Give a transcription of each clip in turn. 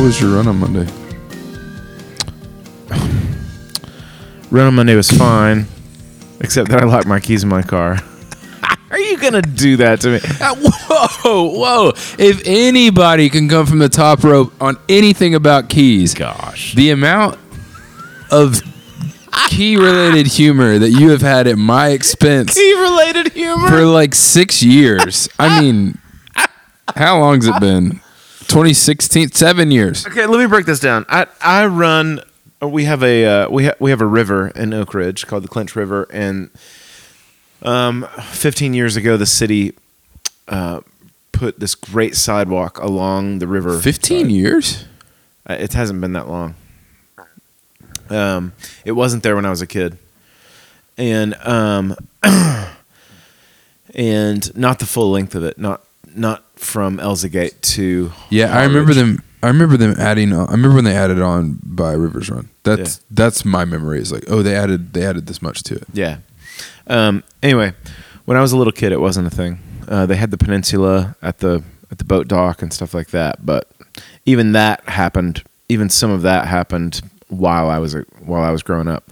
how was your run on Monday? Run on Monday was fine, except that I locked my keys in my car. Are you gonna do that to me? Uh, whoa, whoa! If anybody can come from the top rope on anything about keys, Gosh. the amount of key-related humor that you have had at my expense Key related humor. for like six years. I mean, how long's it been? 2016, seven years. Okay, let me break this down. I I run. We have a uh, we ha- we have a river in Oak Ridge called the Clinch River, and um, 15 years ago, the city uh, put this great sidewalk along the river. 15 years? Uh, It hasn't been that long. Um, it wasn't there when I was a kid, and um, and not the full length of it. Not not from Elzagate to Yeah, I remember Hollridge. them. I remember them adding. On, I remember when they added on by Rivers Run. That's that's my memory. Is like, oh, they added they added this much to it. Yeah. Um, anyway, when I was a little kid, it wasn't a thing. Uh, they had the peninsula at the at the boat dock and stuff like that, but even that happened. Even some of that happened while I was a, while I was growing up.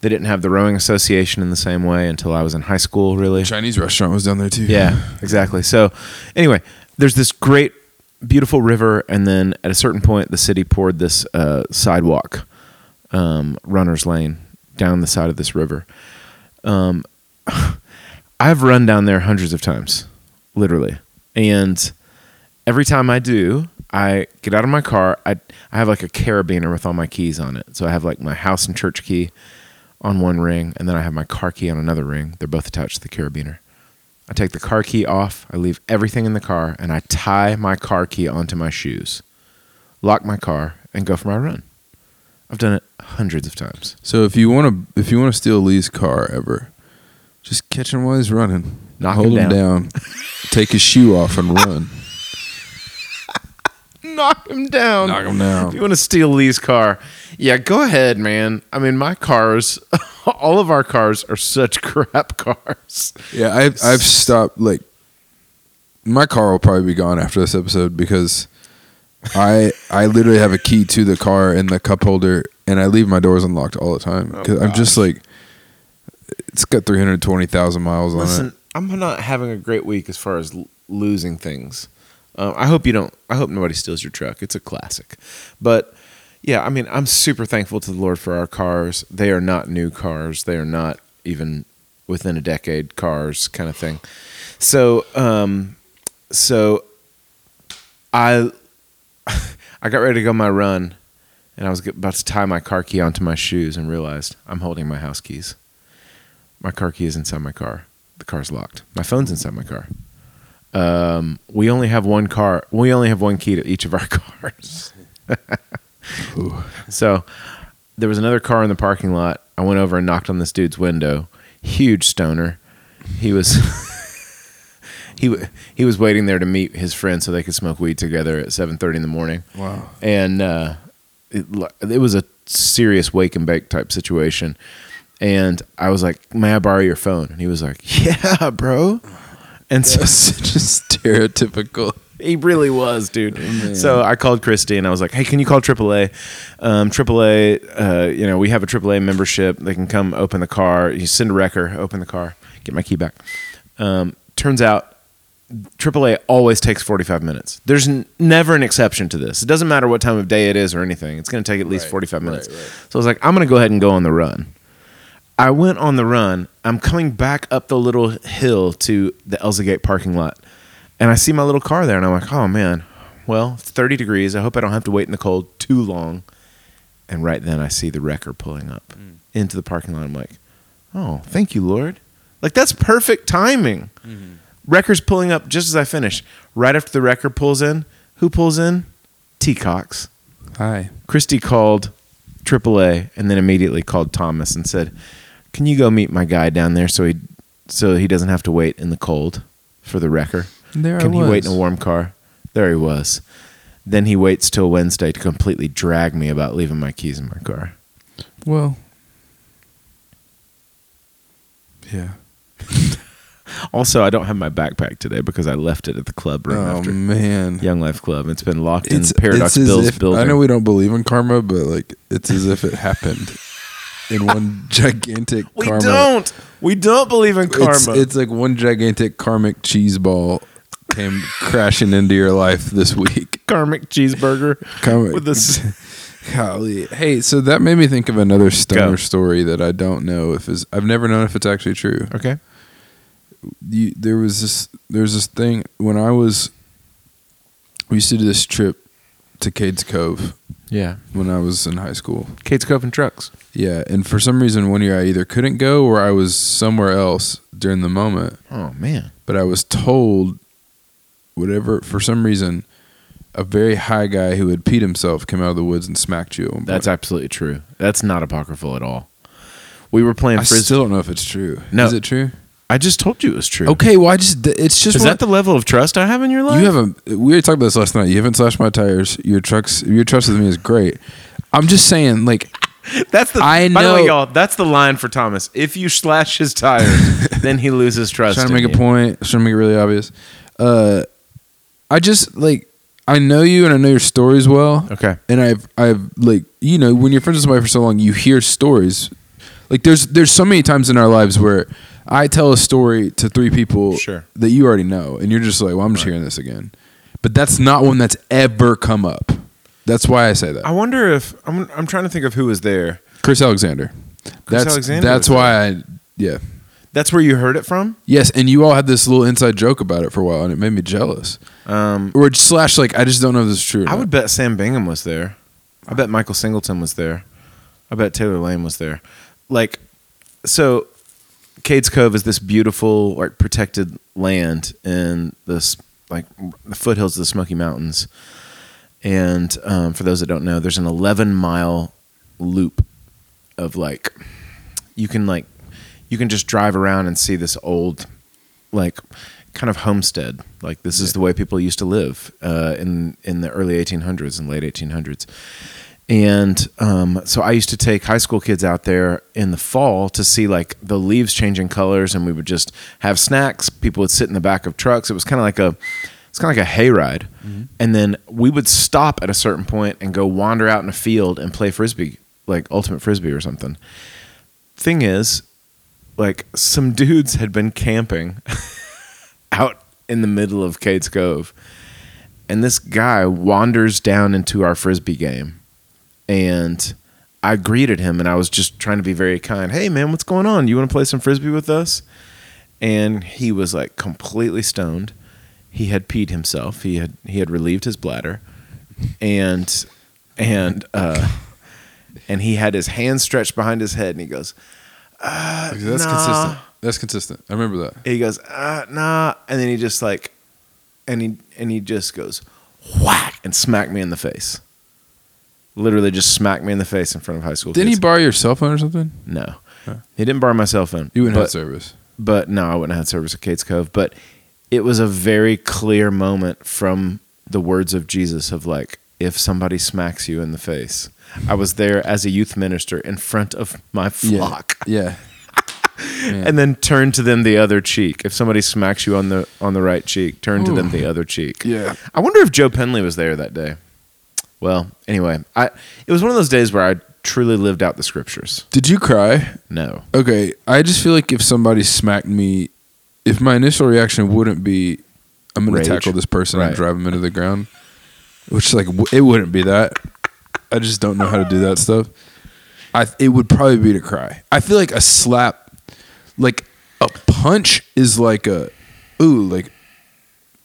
They didn't have the rowing association in the same way until I was in high school. Really, Chinese restaurant was down there too. yeah, exactly. So, anyway, there's this great, beautiful river, and then at a certain point, the city poured this uh, sidewalk, um, runner's lane, down the side of this river. Um, I've run down there hundreds of times, literally, and every time I do, I get out of my car. I I have like a carabiner with all my keys on it. So I have like my house and church key on one ring, and then I have my car key on another ring. They're both attached to the carabiner. I take the car key off, I leave everything in the car, and I tie my car key onto my shoes, lock my car, and go for my run. I've done it hundreds of times. So if you want to if you want to steal Lee's car ever, just catch him while he's running. Knock Hold him him down. take his shoe off and run. Knock him down. Knock him If down. you want to steal Lee's car, yeah, go ahead, man. I mean, my cars, all of our cars are such crap cars. Yeah, I've I've stopped like my car will probably be gone after this episode because I I literally have a key to the car in the cup holder and I leave my doors unlocked all the time Oh, because I'm just like it's got 320,000 miles on Listen, it. I'm not having a great week as far as l- losing things. Uh, I hope you don't. I hope nobody steals your truck. It's a classic. But yeah, I mean, I'm super thankful to the Lord for our cars. They are not new cars. They are not even within a decade cars, kind of thing. So, um, so I I got ready to go my run, and I was about to tie my car key onto my shoes, and realized I'm holding my house keys. My car key is inside my car. The car's locked. My phone's inside my car. Um, we only have one car. We only have one key to each of our cars. so there was another car in the parking lot. I went over and knocked on this dude's window. Huge stoner. He was he he was waiting there to meet his friend so they could smoke weed together at seven thirty in the morning Wow. and uh, it, it was a serious wake and bake type situation. And I was like, "May I borrow your phone?" And he was like, "Yeah, bro." And so Such a stereotypical. he really was, dude. man. So I called Christy and I was like, "Hey, can you call AAA? Um, AAA, uh, you know, we have a AAA membership. They can come open the car. You send a wrecker, open the car, get my key back." Um, turns out, AAA always takes forty-five minutes. There's n- never an exception to this. It doesn't matter what time of day it is or anything. It's going to take at least Right, forty-five minutes. right, right. So I was like, "I'm going to go ahead and go on the run." I went on the run. I'm coming back up the little hill to the Elzagate parking lot, and I see my little car there, and I'm like, "Oh man, well, it's 30 degrees. I hope I don't have to wait in the cold too long." And right then, I see the wrecker pulling up mm. into the parking lot. I'm like, "Oh, thank you, Lord! Like that's perfect timing." Mm-hmm. Wrecker's pulling up just as I finish. Right after the wrecker pulls in, who pulls in? T Cox. Hi. Christy called AAA and then immediately called Thomas and said, "Can you go meet my guy down there so he so he doesn't have to wait in the cold for the wrecker? There I Can he wait in a warm car?" There he was. Then he waits till Wednesday to completely drag me about leaving my keys in my car. Well. Yeah. Also, I don't have my backpack today because I left it at the club room Oh after man, Young Life Club. It's been locked it's in Paradox Bill's if- building. I know we don't believe in karma, but like it's as if it happened in one gigantic. We karma. don't. We don't believe in karma. It's, it's like one gigantic karmic cheese ball came crashing into your life this week. karmic cheeseburger Karmic. with this. Golly. Hey, so that made me think of another stoner Go. story that I don't know if is I've never known if it's actually true. Okay. You, there was this there's this thing when I was we used to do this trip to Cades Cove Yeah. when I was in high school. Cades Cove and Trucks. Yeah, and for some reason one year I either couldn't go or I was somewhere else during the moment. Oh man. but I was told whatever for some reason a very high guy who had peed himself came out of the woods and smacked you. That's absolutely true. That's not apocryphal at all. We were playing I frisbee. still don't know if it's true. No. Is it true? I just told you it was true. Okay, well I just it's just Is that the level of trust I have in your life? you haven't we already talked about this last night. You haven't slashed my tires. Your trucks your trust with me is great. I'm just saying like That's the. I By the way, y'all, that's the line for Thomas. If you slash his tires, then he loses trust. I'm trying to make a you. point, trying to make it really obvious. Uh I just like I know you and I know your stories well. Okay. and I've I've like you know when you're friends with somebody for so long, you hear stories. Like there's there's so many times in our lives where I tell a story to three people Sure. that you already know, and you're just like, well, I'm just hearing this again. But that's not one that's ever come up. That's why I say that. I wonder if I'm. I'm trying to think of who was there. Chris Alexander. Chris that's Alexander that's why I yeah That's where you heard it from. yes, and you all had this little inside joke about it for a while, and it made me jealous. Um, Or slash like I just don't know if this is true. I not. would bet Sam Bingham was there. I bet Michael Singleton was there. I bet Taylor Lane was there. Like, so Cades Cove is this beautiful, like protected land in this like the foothills of the Smoky Mountains. And um, for those that don't know, there's an 11 mile loop of like you can like you can just drive around and see this old like kind of homestead. Like this is the way people used to live uh, in in the early 1800s and late 1800s and um, so i used to take high school kids out there in the fall to see like the leaves changing colors and we would just have snacks. People would sit in the back of trucks. It was kind of like a it's kind of like a hayride. And then we would stop at a certain point and go wander out in a field and play frisbee like ultimate frisbee or something. Thing is like some dudes had been camping out in the middle of Cades Cove. And this guy wanders down into our frisbee game. And I greeted him and I was just trying to be very kind. Hey man, what's going on? You want to play some frisbee with us? And he was like completely stoned. He had peed himself. He had he had relieved his bladder. And and uh and he had his hands stretched behind his head and he goes, that's nah. consistent. That's consistent. I remember that. he goes, uh, nah, and then he just like, and he and he just goes, whack, and smacked me in the face. Literally, just smacked me in the face in front of high school. Didn't he borrow your cell phone or something? no, he didn't borrow my cell phone. You wouldn't but, have service. but no, I wouldn't have had service at Cades Cove. But it was a very clear moment from the words of Jesus of like, if somebody smacks you in the face. I was there as a youth minister in front of my flock. Yeah. Yeah. and then turn to them the other cheek. If somebody smacks you on the on the right cheek, turn to them the other cheek. Yeah. I wonder if Joe Penley was there that day. Well, anyway, I it was one of those days where I truly lived out the scriptures. Did you cry? No. Okay, I just feel like if somebody smacked me, if my initial reaction wouldn't be, I'm going to tackle this person Right. and drive him into the ground, which like it wouldn't be that. I just don't know how to do that stuff. I it would probably be to cry. I feel like a slap, like a punch, is like a ooh like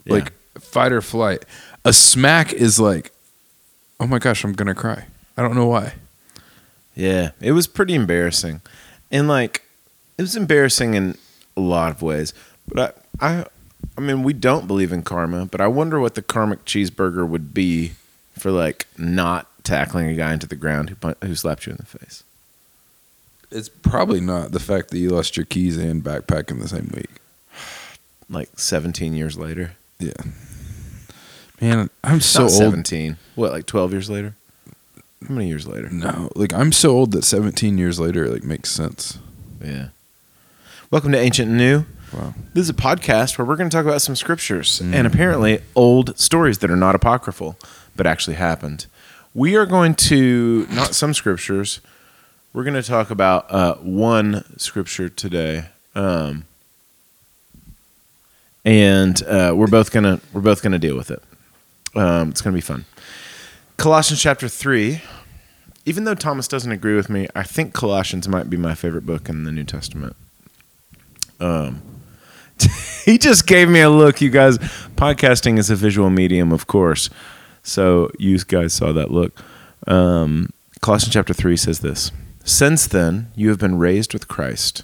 like fight or flight. A smack is like, oh my gosh, I'm gonna cry. I don't know why. Yeah, it was pretty embarrassing, and like it was embarrassing in a lot of ways. But I, I, I mean, we don't believe in karma, but I wonder what the karmic cheeseburger would be for like not tackling a guy into the ground who who slapped you in the face. It's probably not the fact that you lost your keys and backpack in the same week. Like 17 years later. Yeah. Man, I'm so Not old. 17. What, like 12 years later? How many years later? No, like I'm so old that 17 years later like makes sense. Yeah. Welcome to Ancient and New. Wow. This is a podcast where we're going to talk about some scriptures and apparently old stories that are not apocryphal, but actually happened. We are going to, not some scriptures, we're going to talk about uh, one scripture today. Um, and uh, we're both gonna we're both gonna deal with it. Um, it's gonna be fun. Colossians chapter three. Even though Thomas doesn't agree with me, I think Colossians might be my favorite book in the New Testament. Um, he just gave me a look, you guys. Podcasting is a visual medium, of course. So you guys saw that look. Um, Colossians chapter 3 says this Since then, you have been raised with Christ.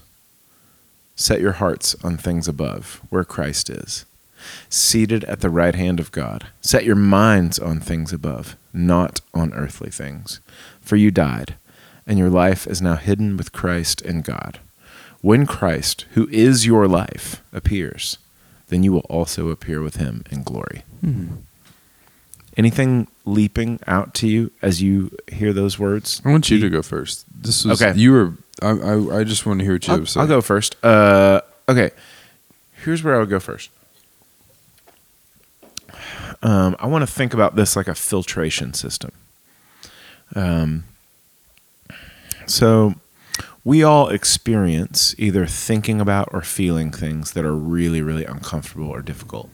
Set your hearts on things above, where Christ is, seated at the right hand of God. Set your minds on things above, not on earthly things. For you died, and your life is now hidden with Christ in God. When Christ, who is your life, appears, then you will also appear with him in glory. Anything leaping out to you as you hear those words? I want you to go first. This was Okay. you were. I, I, I just want to hear what you have I'll, to say. I'll go first. Uh, okay, here's where I would go first. Um, I want to think about this like a filtration system. Um, so we all experience either thinking about or feeling things that are really, really uncomfortable or difficult.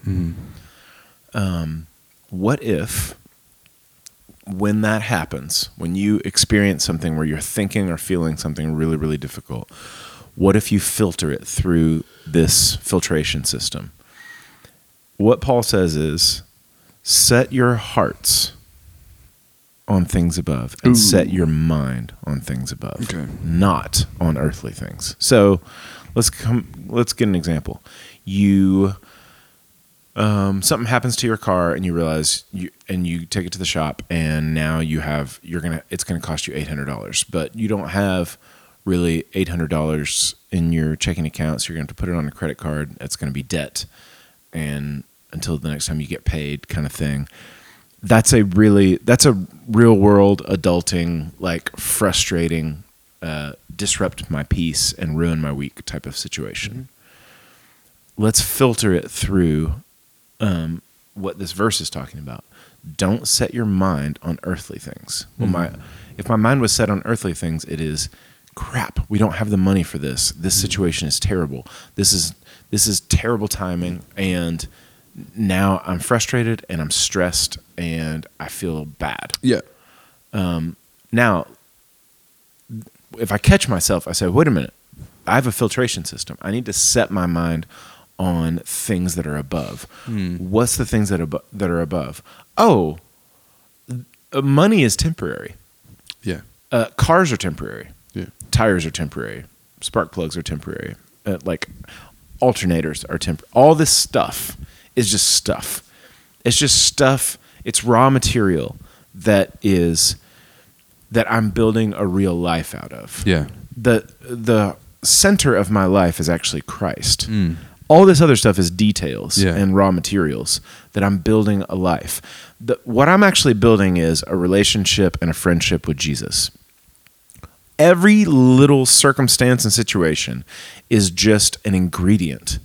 Um, what if, when that happens, when you experience something where you're thinking or feeling something really, really difficult, what if you filter it through this filtration system? What Paul says is set your hearts on things above and Ooh. set your mind on things above Okay. not on earthly things so let's come let's get an example you um, something happens to your car and you realize you and you take it to the shop and now you have you're gonna it's gonna cost you $800 but you don't have really $800 in your checking account so you're gonna have to put it on a credit card it's gonna be debt and until the next time you get paid kind of thing. That's a really that's a real world adulting like frustrating uh, disrupt my peace and ruin my week type of situation. Let's filter it through um, what this verse is talking about. Don't set your mind on earthly things. Well my if my mind was set on earthly things it is crap we don't have the money for this. This situation is terrible. This is this is terrible timing and now i'm frustrated and i'm stressed and i feel bad yeah. now, if I catch myself, I say, wait a minute, I have a filtration system. I need to set my mind on things that are above. What's the things that, abo- that are above? Oh, uh, money is temporary. Yeah. Uh, cars are temporary. Yeah. Tires are temporary. Spark plugs are temporary. Uh, like alternators are temporary. All this stuff is just stuff. It's just stuff. It's raw material that is that I'm building a real life out of. Yeah. The the center of my life is actually Christ. Mm. All this other stuff is details Yeah. and raw materials that I'm building a life. The, what I'm actually building is a relationship and a friendship with Jesus. Every little circumstance and situation is just an ingredient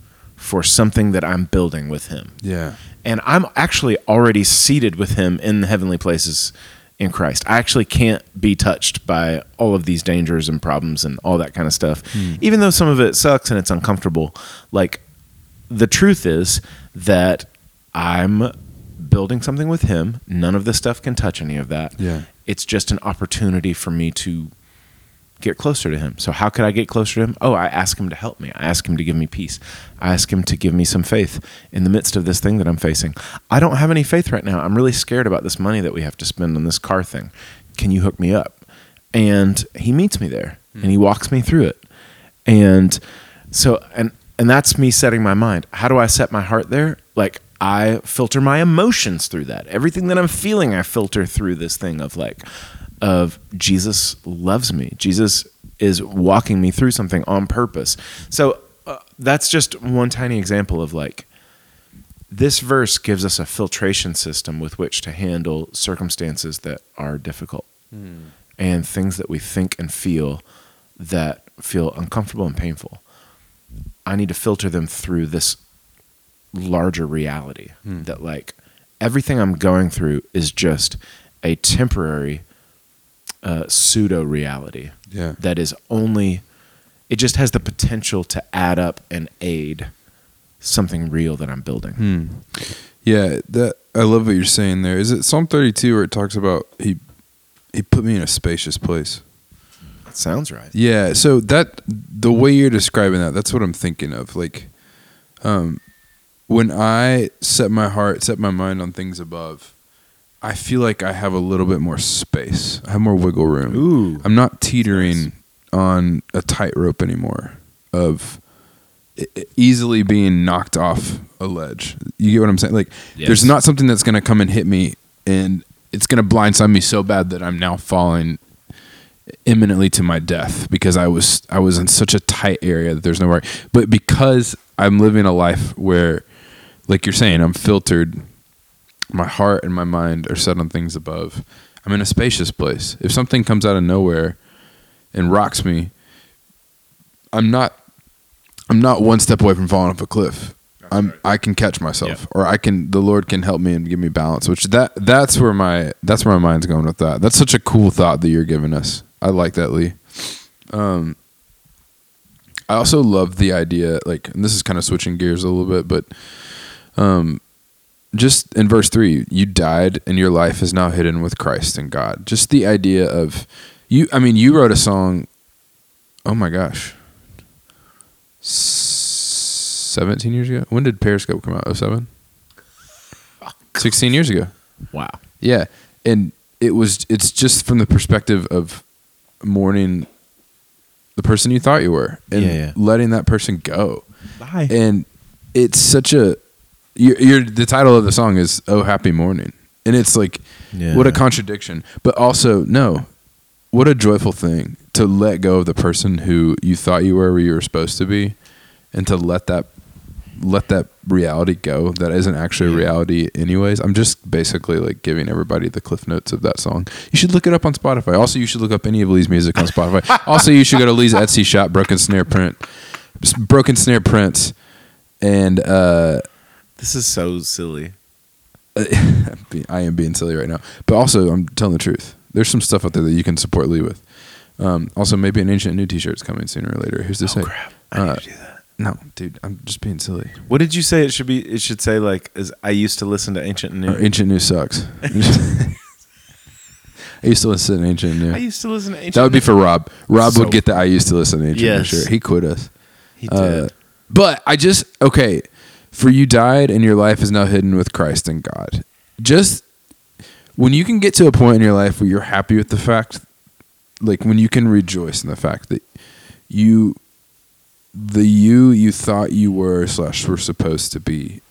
for something that I'm building with Him Yeah. and I'm actually already seated with him in the heavenly places in Christ. I actually can't be touched by all of these dangers and problems and all that kind of stuff. Hmm. Even though some of it sucks and it's uncomfortable, like the truth is that I'm building something with him. None of this stuff can touch any of that. Yeah. It's just an opportunity for me to get closer to him. So how could I get closer to him? Oh, I ask him to help me. I ask him to give me peace. I ask him to give me some faith in the midst of this thing that I'm facing. I don't have any faith right now. I'm really scared about this money that we have to spend on this car thing. Can you hook me up? And he meets me there and he walks me through it. And so and and that's me setting my mind. How do I set my heart there? Like I filter my emotions through that. Everything that I'm feeling, I filter through this thing of like of Jesus loves me. Jesus is walking me through something on purpose. So uh, that's just one tiny example of like this verse gives us a filtration system with which to handle circumstances that are difficult and things that we think and feel that feel uncomfortable and painful. I need to filter them through this larger reality Hmm. that like everything I'm going through is just a temporary uh, pseudo reality Yeah. that is only it just has the potential to add up and aid something real that I'm building. Hmm. Yeah, that I love what you're saying there. Is it Psalm 32 where it talks about he he put me in a spacious place? That sounds right. Yeah, so that the way you're describing that, that's what I'm thinking of. Like um when I set my heart, set my mind on things above, I feel like I have a little bit more space. I have more wiggle room. Ooh. I'm not teetering on a tightrope anymore of easily being knocked off a ledge. You get what I'm saying? Like Yes. there's not something that's going to come and hit me and it's going to blindside me so bad that I'm now falling imminently to my death because I was I was in such a tight area that there's nowhere. But because I'm living a life where like you're saying I'm filtered my heart and my mind are set on things above. I'm in a spacious place. If something comes out of nowhere and rocks me, I'm not I'm not one step away from falling off a cliff. I'm I can catch myself Yeah. or I can the Lord can help me and give me balance, which that that's where my that's where my mind's going with that. That's such a cool thought that you're giving us. I like that, Lee. Um I also love the idea like and this is kind of switching gears a little bit, but um just in verse 3 you died and your life is now hidden with christ in god just the idea of you i mean you wrote a song oh my gosh 17 years ago when did periscope come out 07 16 years ago Wow. yeah and it was it's just from the perspective of mourning the person you thought you were and Yeah, yeah. letting that person go Bye. and it's such a you're, you're the title of the song is oh happy morning. And it's like Yeah. what a contradiction. But also no what a joyful thing to let go of the person who you thought you were where you were supposed to be and to let that let that reality go that isn't actually a reality anyways. I'm just basically like giving everybody the cliff notes of that song. You should look it up on spotify. Also you should look up any of lee's music on spotify. Also you should go to lee's etsy shop broken snare print broken snare prints and uh This is so silly. I am being silly right now, but also I'm telling the truth. There's some stuff out there that you can support Lee with. Um, also, maybe an ancient new T-shirt's coming sooner or later. Who's to say? Oh crap! I Uh, need to do that. No, dude, I'm just being silly. What did you say? It should be. It should say like, "Is I used to listen to ancient new." Or ancient new sucks. I used to listen to ancient new. I used to listen to ancient. That would be for Rob. Rob So- would get that. I used to listen to ancient new Yes. shirt. He quit us. He Uh, did. but I just okay. For you died, and your life is now hidden with Christ in God. Just when you can get to a point in your life where you're happy with the fact, like when you can rejoice in the fact that you, the you you thought you were slash were supposed to be,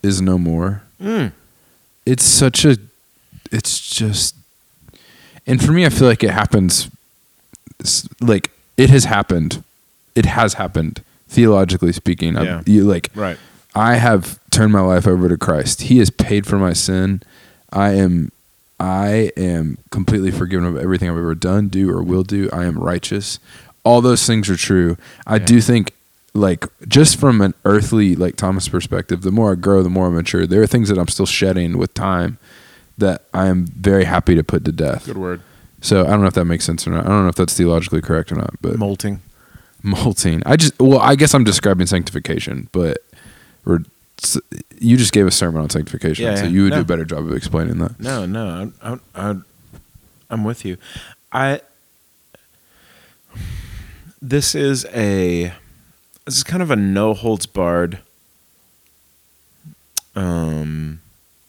is no more. Mm. It's such a, it's just, and for me, I feel like it happens. Like it has happened, it has happened theologically speaking. I'm- Yeah. you like Right. I have turned my life over to Christ. He has paid for my sin. I am I am completely forgiven of everything I've ever done, do or will do. I am righteous. All those things are true. I Yeah. do think like just from an earthly like Thomas perspective, the more I grow, the more I mature. There are things that I'm still shedding with time that I am very happy to put to death. Good word. So I don't know if that makes sense or not. I don't know if that's theologically correct or not, but Molting. Molting. I just well, I guess I'm describing sanctification, but we're, you just gave a sermon on sanctification, Yeah, so you would do a better job of explaining that. No, no, I'm, I'm, I'm, I'm with you. I. This is a. This is kind of a no holds barred. Um,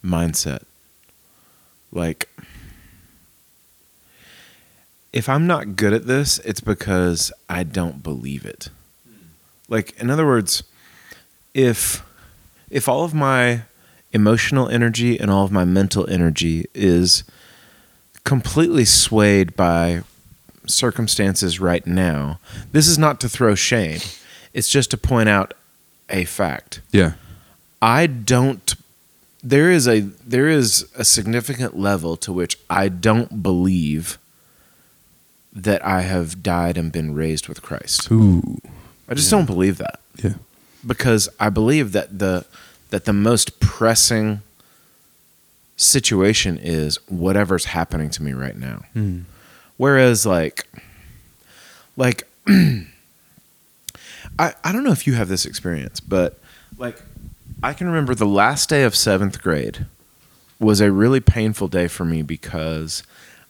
mindset. Like, if I'm not good at this, it's because I don't believe it. Like, in other words, if if all of my emotional energy and all of my mental energy is completely swayed by circumstances right now, this is not to throw shame. It's just to point out a fact. Yeah, I don't there is a there is a significant level to which I don't believe that I have died and been raised with Christ. ooh, I just Yeah. don't believe that Yeah. because I believe that the that the most pressing situation is whatever's happening to me right now. Mm. Whereas like like I I don't know if you have this experience, but like I can remember the last day of 7th grade was a really painful day for me because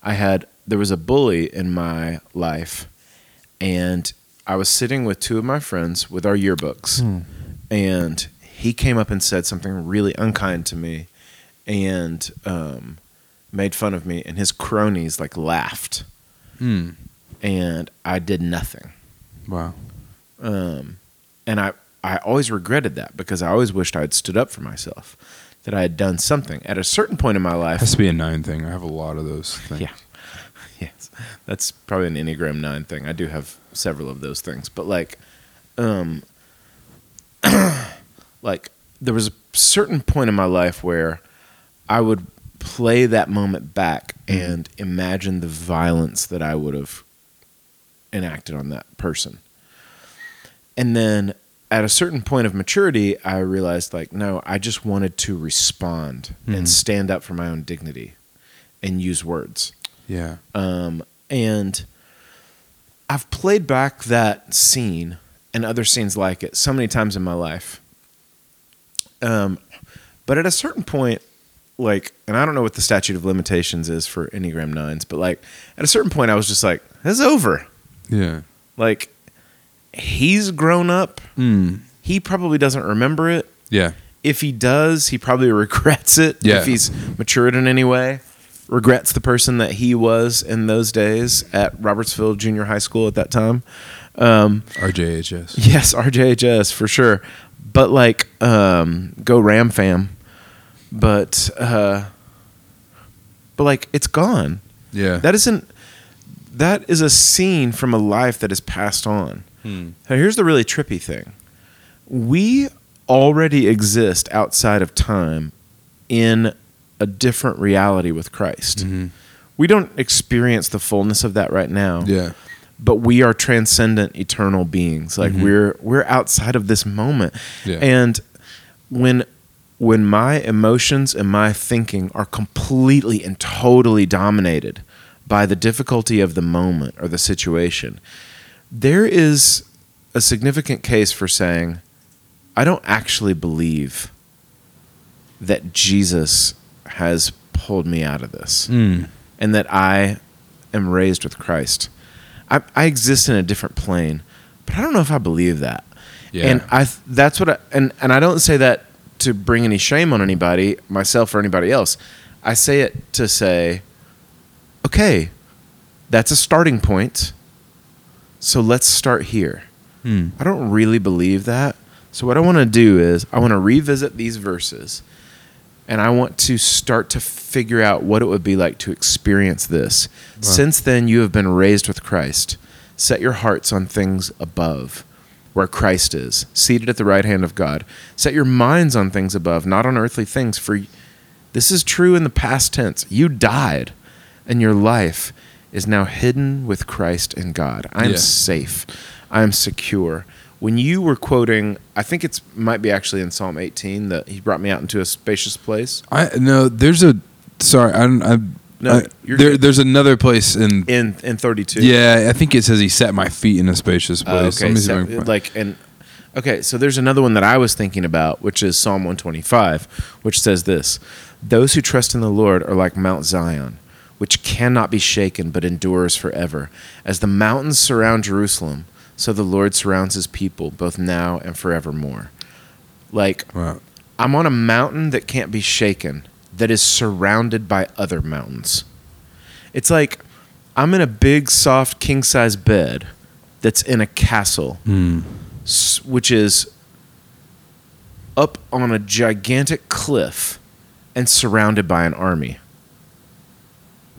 I had there was a bully in my life and I was sitting with two of my friends with our yearbooks Hmm. and he came up and said something really unkind to me and um, made fun of me and his cronies like laughed Mm. and I did nothing. Wow. Um, and I, I always regretted that because I always wished I had stood up for myself, that I had done something. At a certain point in my life, It Has to be a nine thing. I have a lot of those things. Yeah. That's probably an Enneagram 9 thing. I do have several of those things. But like um like there was a certain point in my life where I would play that moment back and imagine the violence that I would have enacted on that person. And then at a certain point of maturity, I realized like, no, I just wanted to respond Mhm. and stand up for my own dignity and use words. Yeah. Um, and I've played back that scene and other scenes like it so many times in my life. Um, but at a certain point, like, and I don't know what the statute of limitations is for Enneagram nines, but like, at a certain point, I was just like, "It's over." Yeah. Like, he's grown up. Mm. He probably doesn't remember it. Yeah. If he does, he probably regrets it. Yeah. If he's matured in any way, regrets the person that he was in those days at Robertsville Junior High School at that time. Um, RJHS. yes, RJHS for sure. But like, um, go Ram fam. But uh, but like, it's gone. Yeah. That isn't. That is a scene from a life that is passed on. Hmm. Now, here's the really trippy thing. We already exist outside of time in a different reality with Christ. Mhm. We don't experience the fullness of that right now. Yeah. But we are transcendent eternal beings. Like Mhm. we're we're outside of this moment. Yeah. And when when my emotions and my thinking are completely and totally dominated by the difficulty of the moment or the situation, there is a significant case for saying, I don't actually believe that Jesus has pulled me out of this Mm. and that I am raised with Christ. I, I exist in a different plane, but I don't know if I believe that. Yeah. And I that's what I and and I don't say that to bring any shame on anybody, myself or anybody else. I say it to say, okay, that's a starting point. So let's start here. Mm. I don't really believe that. So what I want to do is I want to revisit these verses and I want to start to figure out what it would be like to experience this. Wow. Since then you have been raised with Christ. Set your hearts on things above where Christ is, seated at the right hand of God. Set your minds on things above, not on earthly things for this is true in the past tense. You died and your life is now hidden with Christ in God. I am Yeah. safe. I am secure. When you were quoting, I think it's might be actually in Psalm 18 that he brought me out into a spacious place. I no. There's a. Sorry. I. I No, I- you're there, there's another place in. In in 32. Yeah, I think it says he set my feet in a spacious Uh, place. Let okay, me see so, if I can find- like and okay, so there's another one that I was thinking about, which is Psalm 125, which says this: "Those who trust in the Lord are like Mount Zion, which cannot be shaken but endures forever. As the mountains surround Jerusalem, so the Lord surrounds His people, both now and forevermore." Like Wow. I'm on a mountain that can't be shaken, that is surrounded by other mountains. It's like I'm in a big, soft, king size bed that's in a castle, Mm. which is up on a gigantic cliff and surrounded by an army.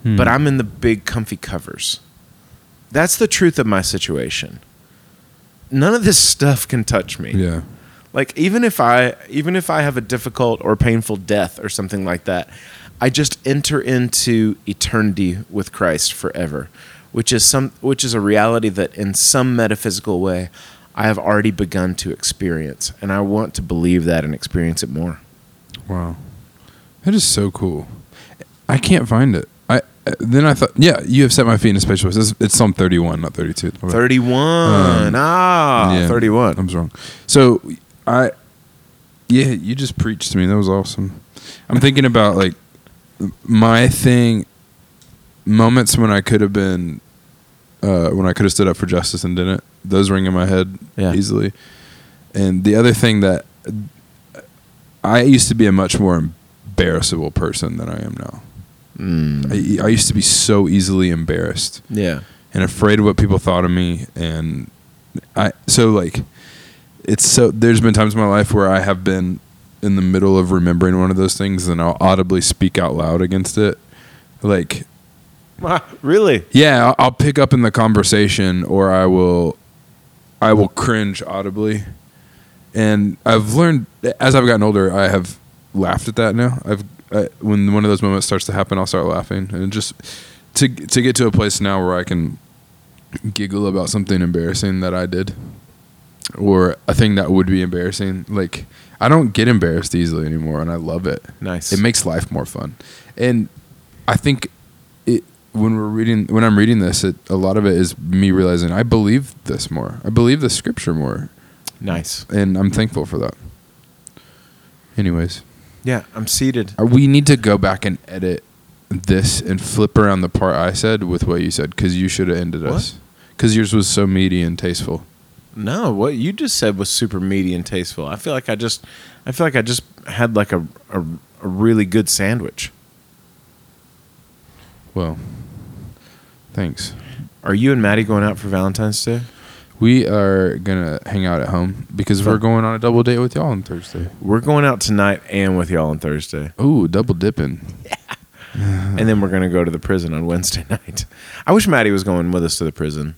Hmm. But I'm in the big, comfy covers. That's the truth of my situation. None of this stuff can touch me Yeah. like even if i even if i have a difficult or painful death or something like that i just enter into eternity with christ forever which is some which is a reality that in some metaphysical way I have already begun to experience, and I want to believe that and experience it more. Wow, that is so cool. I can't find it. Then I thought, yeah, you have set my feet in a special place. It's, it's Psalm thirty-one, not thirty-two. My 31. Um, ah, yeah. 31. I was wrong. So I, yeah, you just preached to me. That was awesome. I'm thinking about like my thing, moments when I could have been, uh, when I could have stood up for justice and didn't. Those ring in my head Yeah. easily. And the other thing that I used to be a much more embarrassable person than I am now. Mm. I, I used to be so easily embarrassed yeah. and afraid of what people thought of me and i so like it's so there's been times in my life where i have been in the middle of remembering one of those things and i'll audibly speak out loud against it like really? yeah I'll, I'll pick up in the conversation or i will i will cringe audibly and i've learned as i've gotten older i have laughed at that now i've I, when one of those moments starts to happen i'll start laughing. And just to to get to a place now where i can giggle about something embarrassing that i did or a thing that would be embarrassing like i don't get embarrassed easily anymore and i love it. Nice. it makes life more fun. And i think it when we're reading when i'm reading this it, a lot of it is me realizing i believe this more. I believe the scripture more. Nice. and i'm thankful for that. Anyways Yeah, I'm seated. uh, we need to go back and edit this and flip around the part i said with what you said because you should have ended us because yours was so meaty and tasteful No, what you just said was super meaty and tasteful. I feel like I just, I feel like I just had like a, a, a really good sandwich. well thanks Are you and Maddie going out for Valentine's Day? We are gonna hang out at home because we're going on a double date with y'all on thursday We're going out tonight and with y'all on Thursday, Ooh, double dipping and then we're gonna go to the prison on Wednesday night. I wish Maddie was going with us to the prison.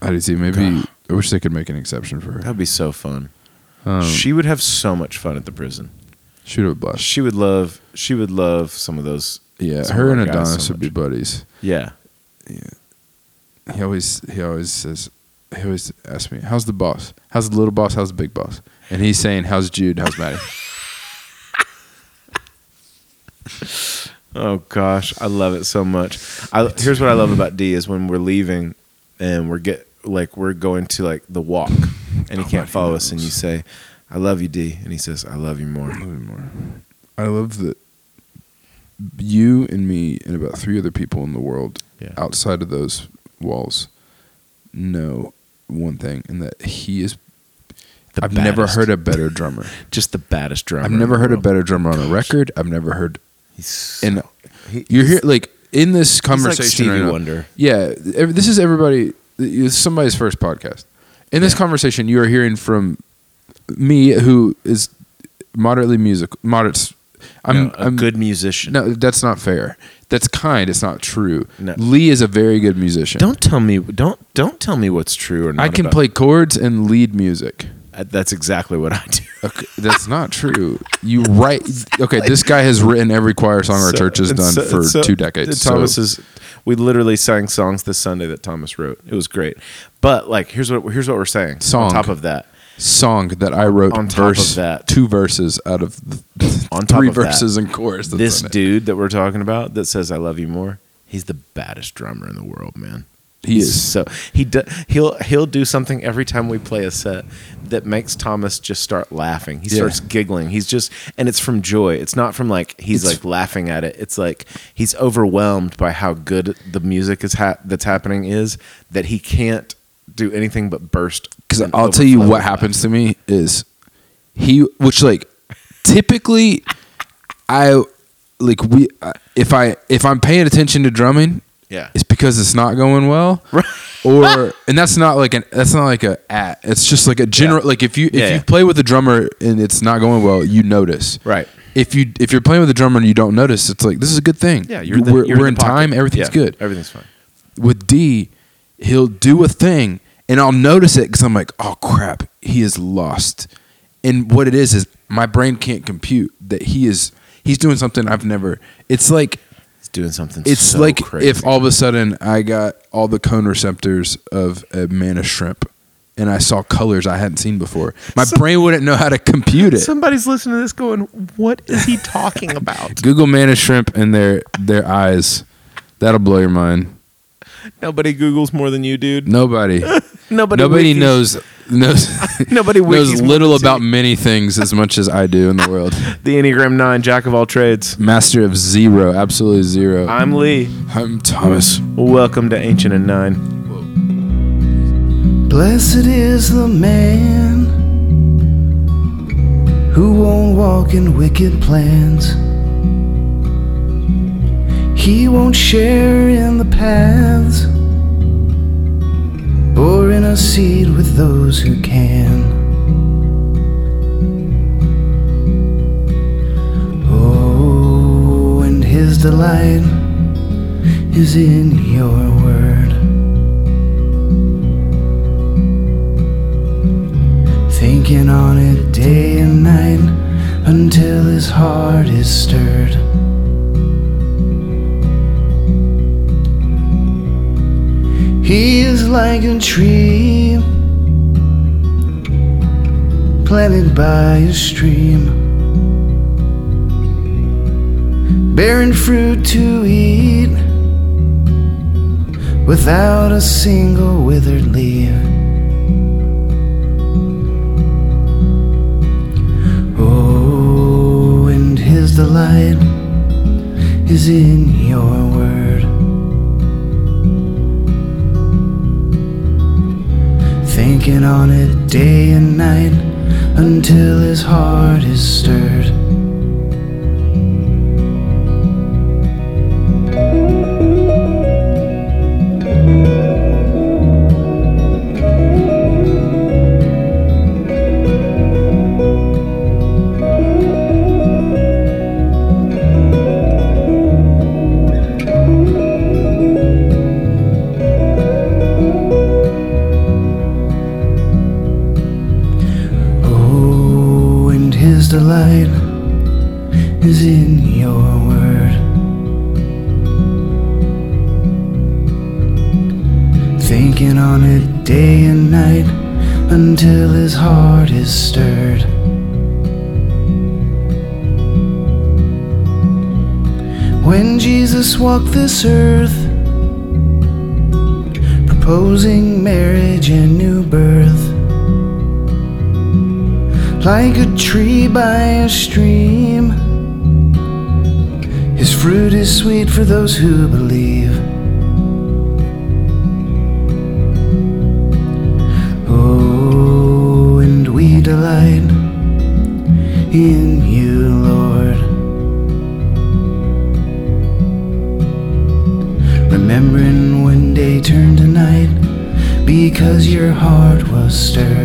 I see. Maybe I wish they could make an exception for her. That'd be so fun. Um, she would have so much fun at the prison. she would blessed. She would love. She would love some of those. Yeah, some her of and our guys Adonis so would be much. buddies. Yeah. He always he always says he always asks me, "How's the boss? How's the little boss? How's the big boss?" And he's saying, "How's Jude? How's Maddie?" Oh gosh, I love it so much. I, here's what I love about D is when we're leaving and we're get like we're going to like the walk and he can't follow us and you say, "I love you, D," and he says, "I love you more." Love you more. I love that you and me and about three other people in the world Yeah. outside of those walls know one thing, and that he is. The I've never heard a better drummer. just the baddest drummer. I've never heard a better drummer on a record. I've never heard He's and he- you're here like in this like conversation Stevie right now- Wonder. Yeah, this is everybody. This is somebody's first podcast. In this Yeah. conversation, you are hearing from me, who is moderately musical. Moderate. I'm, No, a I'm good musician. No, that's not fair. That's kind. It's not true. No. Lee is a very good musician. Don't tell me. Don't don't tell me what's true or not. I can about- play chords and lead music. Uh, That's exactly what I do. Okay, that's not true. You write. Okay, this guy has written every choir song our So- church has done so- for so- two decades. so- Thomas is. We literally sang songs this Sunday that Thomas wrote. It was great. But like, here's what here's what we're saying. Song. On top of that, song that I wrote On top verse of that- two verses out of the On top three of that, verses and chorus. this dude that we're talking about that says "I love you more." He's the baddest drummer in the world, man. He He's is. so he do, he'll he'll do something every time we play a set that makes Thomas just start laughing. He Yeah. starts giggling. He's just and it's from joy. It's not from like he's It's- like laughing at it. It's like he's overwhelmed by how good the music is ha- that's happening is that he can't do anything but burst. because I'll tell you what happens to me is he, which like typically I like we uh, if I if I'm paying attention to drumming, Yeah. it's because it's not going well, Right. or and that's not like an that's not like a at. It's just like a general Yeah. like if you if Yeah, you yeah. play with a drummer and it's not going well, you notice. Right. If you if you're playing with a drummer and you don't notice, it's like this is a good thing. Yeah, you're the- we're, you're we're in in time. Everything's Yeah, good Everything's fine. with D, he'll do a thing and I'll notice it because I'm like, oh crap, he is lost. And what it is is my brain can't compute that he is he's doing something I've never. It's like He's doing something. it's so like crazy. if all of a sudden I got all the cone receptors of a mantis shrimp and I saw colors I hadn't seen before. My brain wouldn't know how to compute it. Somebody's listening to this going, "What is he talking about?" Google mantis shrimp and their their eyes. That'll blow your mind. Nobody Googles more than you, dude. Nobody Nobody. nobody wikis- knows knows Nobody knows little about you. many things as much as I do in the world. the Enneagram Nine, Jack of all trades. Master of zero, absolutely 0 I'm Lee. I'm Thomas. Welcome to Ancient and Nine. Blessed is the man who won't walk in wicked plans. He won't share in the paths or in a seed with those who can. Oh, and his delight is in your word. Thinking on it day and night until his heart is stirred. He is like a tree planted by a stream, bearing fruit to eat without a single withered leaf. Oh, and his delight is in your Thinking on it day and night until his heart is stirred. This earth, proposing marriage and new birth like a tree by a stream. His fruit is sweet for those who believe. Oh, and we delight in heart